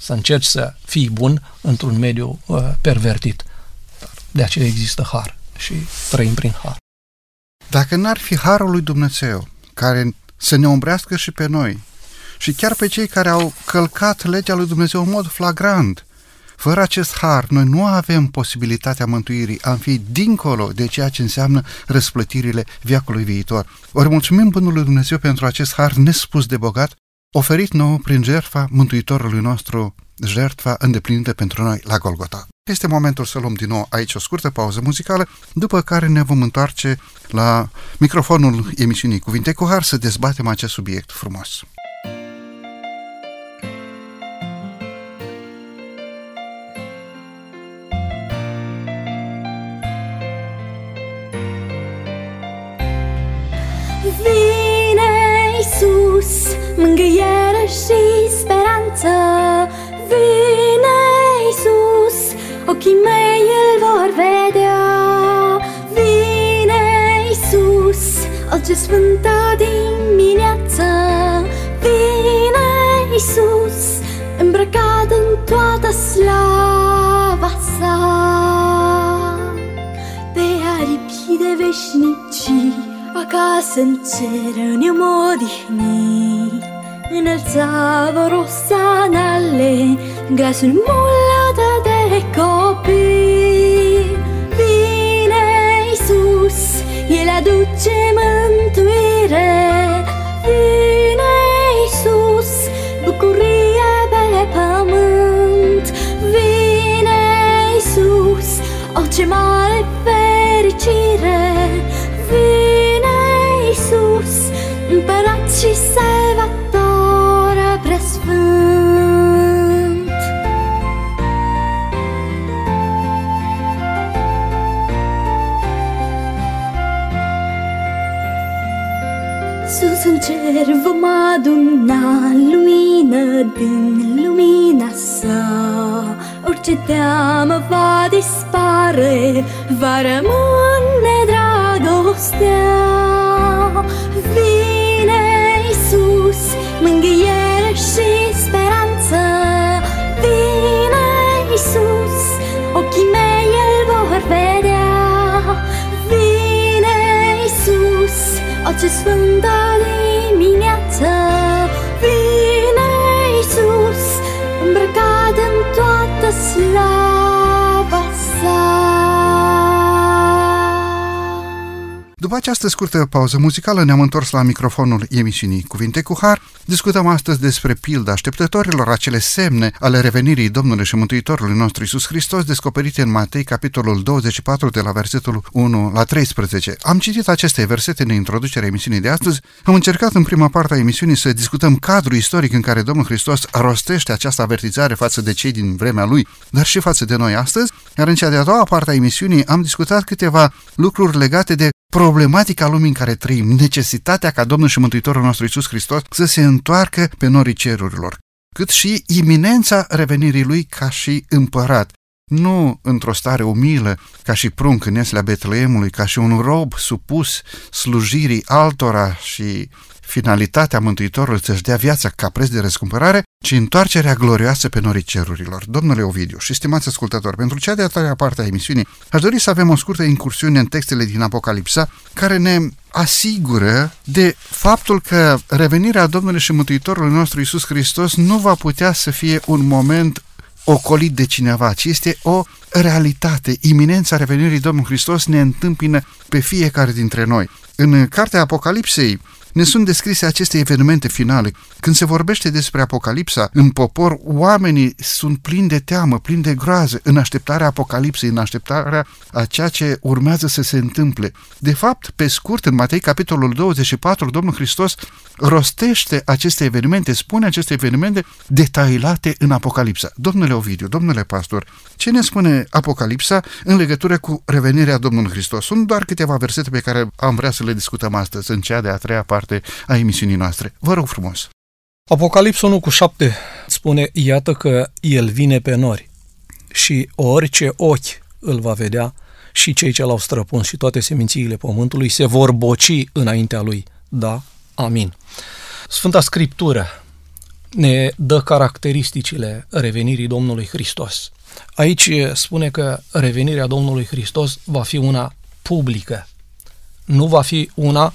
Speaker 3: să încerci să fii bun într-un mediu uh, pervertit. De aceea există har și trăim prin har.
Speaker 2: Dacă n-ar fi harul lui Dumnezeu, care să ne umbrească și pe noi, și chiar pe cei care au călcat legea lui Dumnezeu în mod flagrant, fără acest har, noi nu avem posibilitatea mântuirii, am fi dincolo de ceea ce înseamnă răsplătirile viacului viitor. Ori mulțumim Bunului Dumnezeu pentru acest har nespus de bogat, oferit nou prin jertfa Mântuitorului nostru, jertfa îndeplinită pentru noi la Golgota. Este momentul să luăm din nou aici o scurtă pauză muzicală, după care ne vom întoarce la microfonul emisiunii Cuvinte cu Har să dezbatem acest subiect frumos.
Speaker 4: Mângâiere și speranță. Vine Iisus, ochii mei îl vor vedea. Vine Iisus, al ce sfântă dimineață. Vine Iisus, îmbrăcat în toată slava sa. Pe aripi de veșnicii Acasă în cer ne-am odihnit Înălțava rosanale Glasul mulată de copii. Vine Iisus El aduce mântuire
Speaker 5: vom aduna lumină din lumina sa. Orice teamă va dispare, va rămâne dragostea. Vine Iisus, mângâiere și o ce sfântă dimineață Vine Iisus, îmbrăcat în toată slava sa
Speaker 2: După această scurtă pauză muzicală ne-am întors la microfonul emisiunii Cuvinte cu Har. Discutăm astăzi despre pilda așteptătorilor, acele semne ale revenirii Domnului și Mântuitorului nostru Isus Hristos, descoperite în Matei, capitolul 24, de la versetul 1 la 13. Am citit aceste versete în introducerea emisiunii de astăzi. Am încercat în prima parte a emisiunii să discutăm cadrul istoric în care Domnul Hristos rostește această avertizare față de cei din vremea Lui, dar și față de noi astăzi, iar în cea de-a doua parte a emisiunii am discutat câteva lucruri legate de problematica lumii în care trăim, necesitatea ca Domnul și Mântuitorul nostru Isus Hristos să se întoarcă pe norii cerurilor, cât și iminența revenirii lui ca și împărat, nu într-o stare umilă, ca și prunc în eslea Betleemului, ca și un rob supus slujirii altora și finalitatea Mântuitorului să-și dea viața ca preț de răscumpărare, ci întoarcerea glorioasă pe norii cerurilor. Domnule Ovidiu și stimați ascultători, pentru cea de-a treia parte a emisiunii, aș dori să avem o scurtă incursiune în textele din Apocalipsa, care ne asigură de faptul că revenirea Domnului și Mântuitorului nostru Isus Hristos nu va putea să fie un moment ocolit de cineva, ci este o realitate. Iminența revenirii Domnului Hristos ne întâmpină pe fiecare dintre noi. În cartea Apocalipsei, ne sunt descrise aceste evenimente finale. Când se vorbește despre Apocalipsa, în popor, oamenii sunt plini de teamă, plini de groază, în așteptarea Apocalipsei, în așteptarea a ceea ce urmează să se întâmple. De fapt, pe scurt, în Matei, capitolul 24, Domnul Hristos rostește aceste evenimente, spune aceste evenimente detailate în Apocalipsa. Domnule Ovidiu, domnule pastor, ce ne spune Apocalipsa în legătură cu revenirea Domnului Hristos? Sunt doar câteva versete pe care am vrea să le discutăm astăzi, în cea de-a treia parte a emisiunii noastre. Vă rog frumos!
Speaker 3: Apocalipsa 1 cu 7 spune, iată că el vine pe nori și orice ochi îl va vedea și cei ce l-au străpuns și toate semințiile pământului se vor boci înaintea lui. Da, amin. Sfânta Scriptură ne dă caracteristicile revenirii Domnului Hristos. Aici spune că revenirea Domnului Hristos va fi una publică. Nu va fi una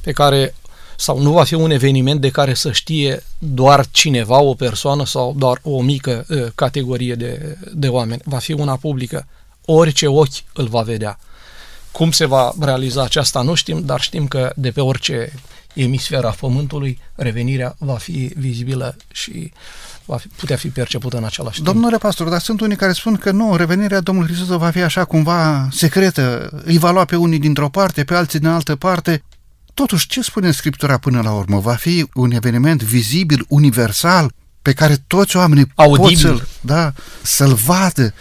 Speaker 3: pe care sau nu va fi un eveniment de care să știe doar cineva, o persoană sau doar o mică uh, categorie de, de oameni. Va fi una publică. Orice ochi îl va vedea. Cum se va realiza aceasta nu știm, dar știm că de pe orice emisfera Pământului revenirea va fi vizibilă și va fi, putea fi percepută în același timp.
Speaker 2: Domnule pastor, dar sunt unii care spun că nu, revenirea Domnului Hristos va fi așa cumva secretă, îi va lua pe unii dintr-o parte, pe alții din altă parte. Totuși, ce spune Scriptura până la urmă? Va fi un eveniment vizibil, universal, pe care toți oamenii
Speaker 3: Audibil.
Speaker 2: pot să-l, da, să-l vadă,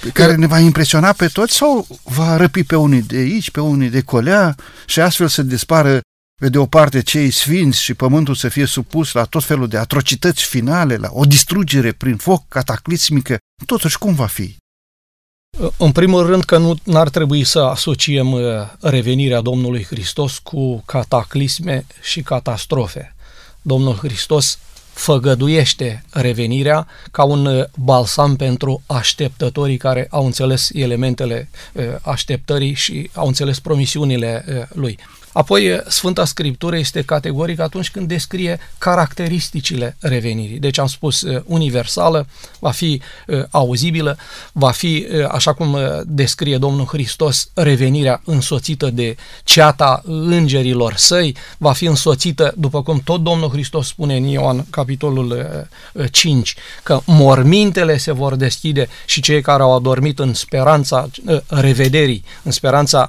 Speaker 2: pe care ne va impresiona pe toți sau va răpi pe unii de aici, pe unii de colea și astfel să dispară pe de o parte cei sfinți și pământul să fie supus la tot felul de atrocități finale, la o distrugere prin foc cataclismică, totuși cum va fi?
Speaker 3: În primul rând că nu ar trebui să asociem uh, revenirea Domnului Hristos cu cataclisme și catastrofe. Domnul Hristos făgăduiește revenirea ca un uh, balsam pentru așteptătorii care au înțeles elementele uh, așteptării și au înțeles promisiunile lui. Apoi, Sfânta Scriptură este categorică atunci când descrie caracteristicile revenirii. Deci am spus universală, va fi auzibilă, va fi, așa cum descrie Domnul Hristos, revenirea însoțită de ceata îngerilor săi, va fi însoțită, după cum tot Domnul Hristos spune în Ioan, capitolul 5, că mormintele se vor deschide și cei care au adormit în speranța revederii, în speranța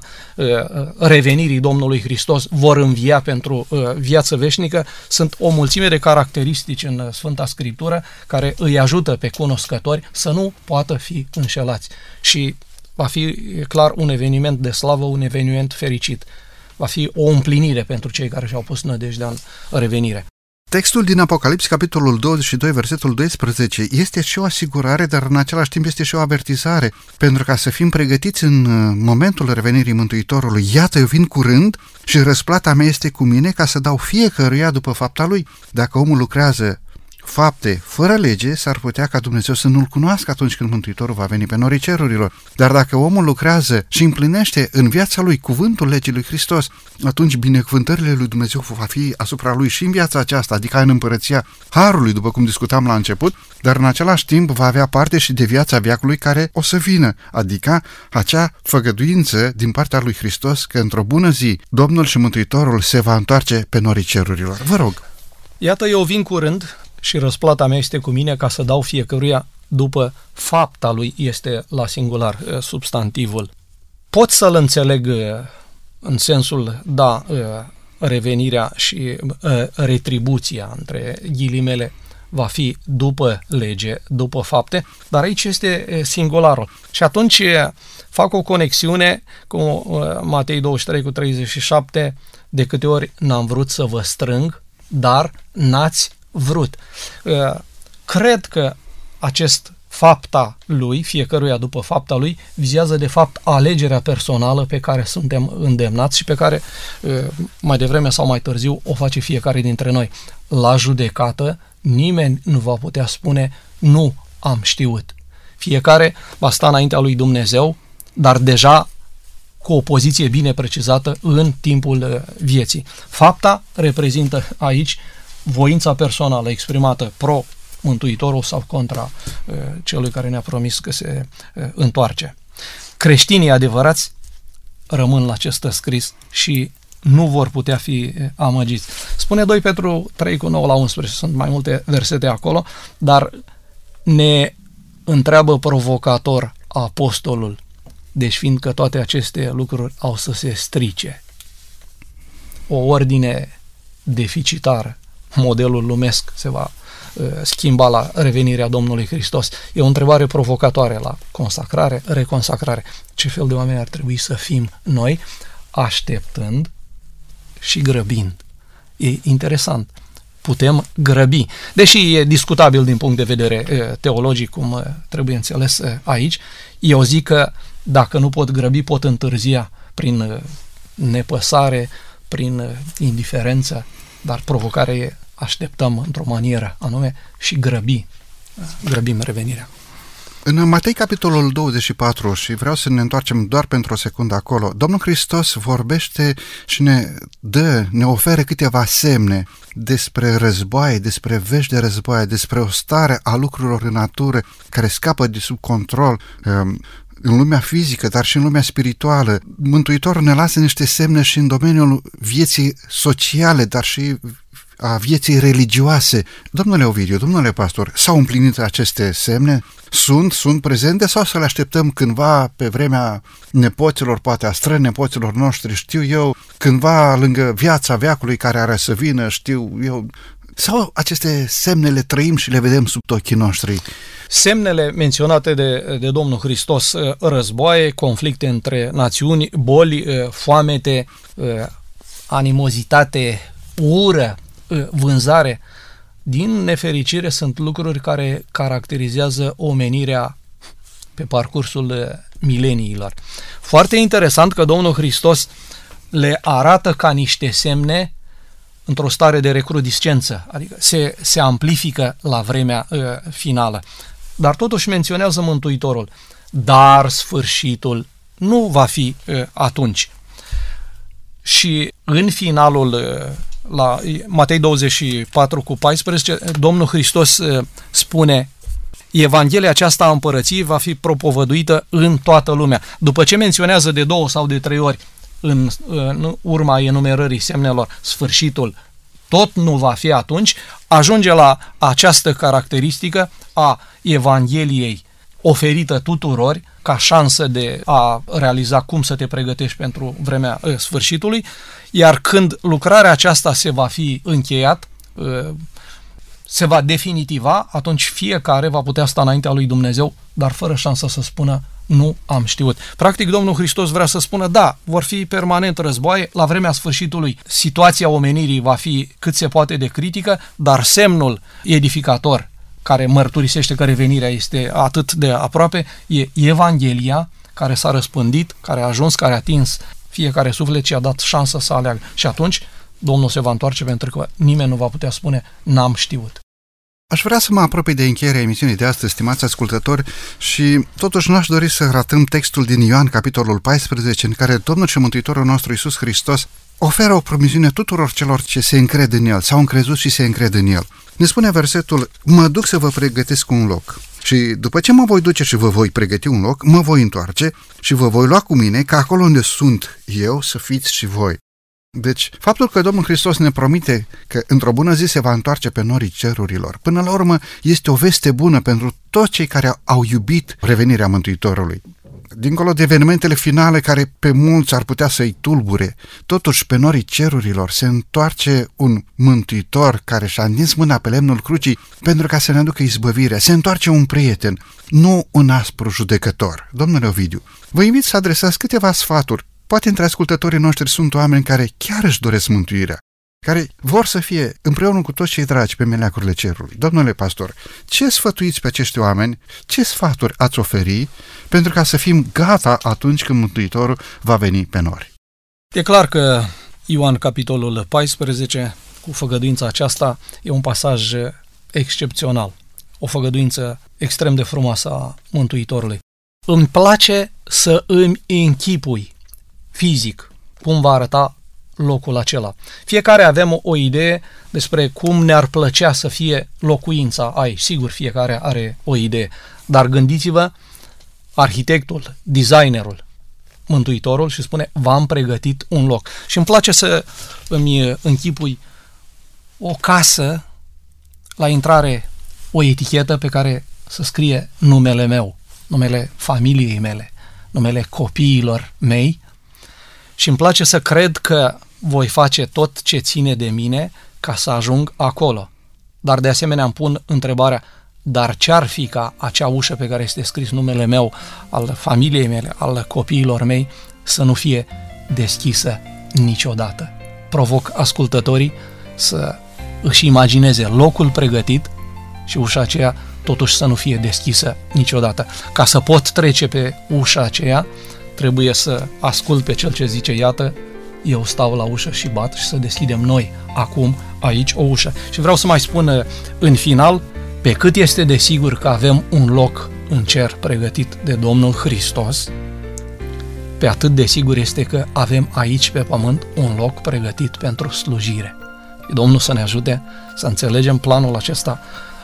Speaker 3: revenirii Domnului Hristos, Hristos vor învia pentru uh, viață veșnică, sunt o mulțime de caracteristici în uh, Sfânta Scriptură care îi ajută pe cunoscători să nu poată fi înșelați. Și va fi clar un eveniment de slavă, un eveniment fericit. Va fi o împlinire pentru cei care și-au pus nădejdea în revenire.
Speaker 2: Textul din Apocalips, capitolul 22, versetul 12, este și o asigurare, dar în același timp este și o avertizare, pentru ca să fim pregătiți în uh, momentul revenirii Mântuitorului. Iată, eu vin curând și răsplata mea este cu mine ca să dau fiecăruia după fapta lui. Dacă omul lucrează fapte fără lege, s-ar putea ca Dumnezeu să nu-L cunoască atunci când Mântuitorul va veni pe norii cerurilor. Dar dacă omul lucrează și împlinește în viața lui cuvântul legii lui Hristos, atunci binecuvântările lui Dumnezeu va fi asupra lui și în viața aceasta, adică în împărăția Harului, după cum discutam la început, dar în același timp va avea parte și de viața viacului care o să vină, adică acea făgăduință din partea lui Hristos că într-o bună zi Domnul și Mântuitorul se va întoarce pe norii cerurilor. Vă rog!
Speaker 3: Iată, eu vin curând și răsplata mea este cu mine ca să dau fiecăruia după fapta lui este la singular uh, substantivul. Pot să-l înțeleg uh, în sensul, da, uh, revenirea și retribuția între ghilimele va fi după lege, după fapte, dar aici este singularul. Și atunci fac o conexiune cu Matei 23 cu 37, de câte ori n-am vrut să vă strâng, dar n-ați vrut. Uh, cred că acest fapta lui, fiecăruia după fapta lui, vizează de fapt alegerea personală pe care suntem îndemnați și pe care uh, mai devreme sau mai târziu o face fiecare dintre noi. La judecată nimeni nu va putea spune nu am știut. Fiecare va sta înaintea lui Dumnezeu, dar deja cu o poziție bine precizată în timpul uh, vieții. Fapta reprezintă aici voința personală exprimată pro Mântuitorul sau contra uh, celui care ne-a promis că se uh, întoarce. Creștinii adevărați rămân la acest scris și nu vor putea fi uh, amăgiți. Spune 2 Petru 3 cu 9 la 11, sunt mai multe versete acolo, dar ne întreabă provocator apostolul, deci fiindcă toate aceste lucruri au să se strice. O ordine deficitară modelul lumesc se va uh, schimba la revenirea Domnului Hristos. E o întrebare provocatoare la consacrare, reconsacrare. Ce fel de oameni ar trebui să fim noi, așteptând și grăbind? E interesant. Putem grăbi. Deși e discutabil din punct de vedere uh, teologic, cum uh, trebuie înțeles aici, eu zic că dacă nu pot grăbi, pot întârzia prin nepăsare, prin indiferență, dar provocarea e așteptăm într-o manieră anume și grăbi, grăbim revenirea.
Speaker 2: În Matei, capitolul 24, și vreau să ne întoarcem doar pentru o secundă acolo, Domnul Hristos vorbește și ne dă, ne oferă câteva semne despre războaie, despre vești de războaie, despre o stare a lucrurilor în natură care scapă de sub control, um, în lumea fizică, dar și în lumea spirituală. Mântuitorul ne lasă niște semne și în domeniul vieții sociale, dar și a vieții religioase. Domnule Ovidiu, domnule pastor, s-au împlinit aceste semne? Sunt, sunt prezente sau să le așteptăm cândva pe vremea nepoților, poate a strănepoților noștri, știu eu, cândva lângă viața veacului care are să vină, știu eu, sau aceste semne le trăim și le vedem sub ochii noștri?
Speaker 3: Semnele menționate de, de Domnul Hristos, uh, războaie, conflicte între națiuni, boli, uh, foamete, uh, animozitate, ură, vânzare, din nefericire sunt lucruri care caracterizează omenirea pe parcursul mileniilor. Foarte interesant că Domnul Hristos le arată ca niște semne într-o stare de recrudescență, adică se, se amplifică la vremea uh, finală. Dar totuși menționează Mântuitorul, dar sfârșitul nu va fi uh, atunci. Și în finalul uh, la Matei 24 cu 14, Domnul Hristos uh, spune Evanghelia aceasta a împărăției va fi propovăduită în toată lumea. După ce menționează de două sau de trei ori în, în urma enumerării semnelor sfârșitul, tot nu va fi atunci, ajunge la această caracteristică a Evangheliei oferită tuturor ca șansă de a realiza cum să te pregătești pentru vremea uh, sfârșitului, iar când lucrarea aceasta se va fi încheiat, uh, se va definitiva, atunci fiecare va putea sta înaintea lui Dumnezeu, dar fără șansă să spună nu am știut. Practic, Domnul Hristos vrea să spună, da, vor fi permanent războaie, la vremea sfârșitului situația omenirii va fi cât se poate de critică, dar semnul edificator care mărturisește că revenirea este atât de aproape, e Evanghelia care s-a răspândit, care a ajuns, care a atins fiecare suflet și a dat șansă să aleagă. Și atunci Domnul se va întoarce pentru că nimeni nu va putea spune n-am știut.
Speaker 2: Aș vrea să mă apropii de încheierea emisiunii de astăzi, stimați ascultători, și totuși nu aș dori să ratăm textul din Ioan, capitolul 14, în care Domnul și Mântuitorul nostru Iisus Hristos oferă o promisiune tuturor celor ce se încred în El, sau încrezut și se încred în El. Ne spune versetul, mă duc să vă pregătesc un loc. Și după ce mă voi duce și vă voi pregăti un loc, mă voi întoarce și vă voi lua cu mine ca acolo unde sunt eu să fiți și voi. Deci, faptul că Domnul Hristos ne promite că într-o bună zi se va întoarce pe norii cerurilor, până la urmă este o veste bună pentru toți cei care au iubit revenirea Mântuitorului. Dincolo de evenimentele finale care pe mulți ar putea să-i tulbure, totuși pe norii cerurilor se întoarce un mântuitor care și-a întins mâna pe lemnul crucii pentru ca să ne aducă izbăvirea. Se întoarce un prieten, nu un aspru judecător. Domnule Ovidiu, vă invit să adresați câteva sfaturi Poate între ascultătorii noștri sunt oameni care chiar își doresc mântuirea, care vor să fie împreună cu toți cei dragi pe meleacurile cerului. Domnule pastor, ce sfătuiți pe acești oameni, ce sfaturi ați oferi pentru ca să fim gata atunci când Mântuitorul va veni pe nori?
Speaker 3: E clar că Ioan, capitolul 14, cu făgăduința aceasta, e un pasaj excepțional, o făgăduință extrem de frumoasă a Mântuitorului. Îmi place să îmi închipui fizic, cum va arăta locul acela. Fiecare avem o, o idee despre cum ne-ar plăcea să fie locuința ai. Sigur, fiecare are o idee, dar gândiți-vă, arhitectul, designerul, mântuitorul și spune, v-am pregătit un loc. Și îmi place să îmi închipui o casă, la intrare o etichetă pe care să scrie numele meu, numele familiei mele, numele copiilor mei și îmi place să cred că voi face tot ce ține de mine ca să ajung acolo. Dar de asemenea îmi pun întrebarea, dar ce-ar fi ca acea ușă pe care este scris numele meu, al familiei mele, al copiilor mei, să nu fie deschisă niciodată? Provoc ascultătorii să își imagineze locul pregătit și ușa aceea totuși să nu fie deschisă niciodată. Ca să pot trece pe ușa aceea, trebuie să ascult pe cel ce zice, iată, eu stau la ușă și bat și să deschidem noi acum aici o ușă. Și vreau să mai spun uh, în final, pe cât este de sigur că avem un loc în cer pregătit de Domnul Hristos, pe atât de sigur este că avem aici pe pământ un loc pregătit pentru slujire. Domnul să ne ajute să înțelegem planul acesta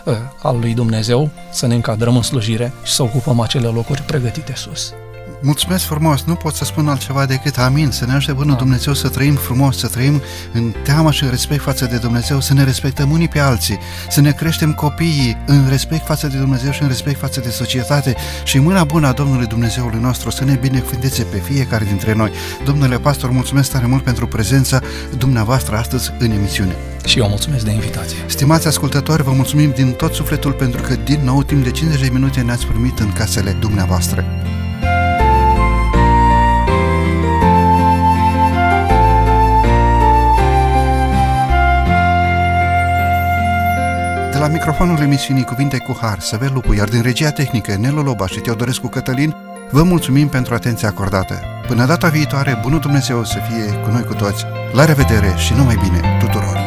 Speaker 3: uh, al lui Dumnezeu, să ne încadrăm în slujire și să ocupăm acele locuri pregătite sus.
Speaker 2: Mulțumesc frumos, nu pot să spun altceva decât amin, să ne ajute bunul da. Dumnezeu să trăim frumos, să trăim în teamă și în respect față de Dumnezeu, să ne respectăm unii pe alții, să ne creștem copiii în respect față de Dumnezeu și în respect față de societate și mâna bună a Domnului Dumnezeului nostru să ne binecuvânteze pe fiecare dintre noi. Domnule pastor, mulțumesc tare mult pentru prezența dumneavoastră astăzi în emisiune.
Speaker 3: Și eu mulțumesc de invitație.
Speaker 2: Stimați ascultători, vă mulțumim din tot sufletul pentru că din nou timp de 50 de minute ne-ați primit în casele dumneavoastră. De la microfonul emisiunii Cuvinte cu Har, Săvel Lupu, iar din regia tehnică Nelu Lobaș și Teodorescu Cătălin, vă mulțumim pentru atenția acordată. Până data viitoare, bunul Dumnezeu să fie cu noi cu toți. La revedere și numai bine tuturor!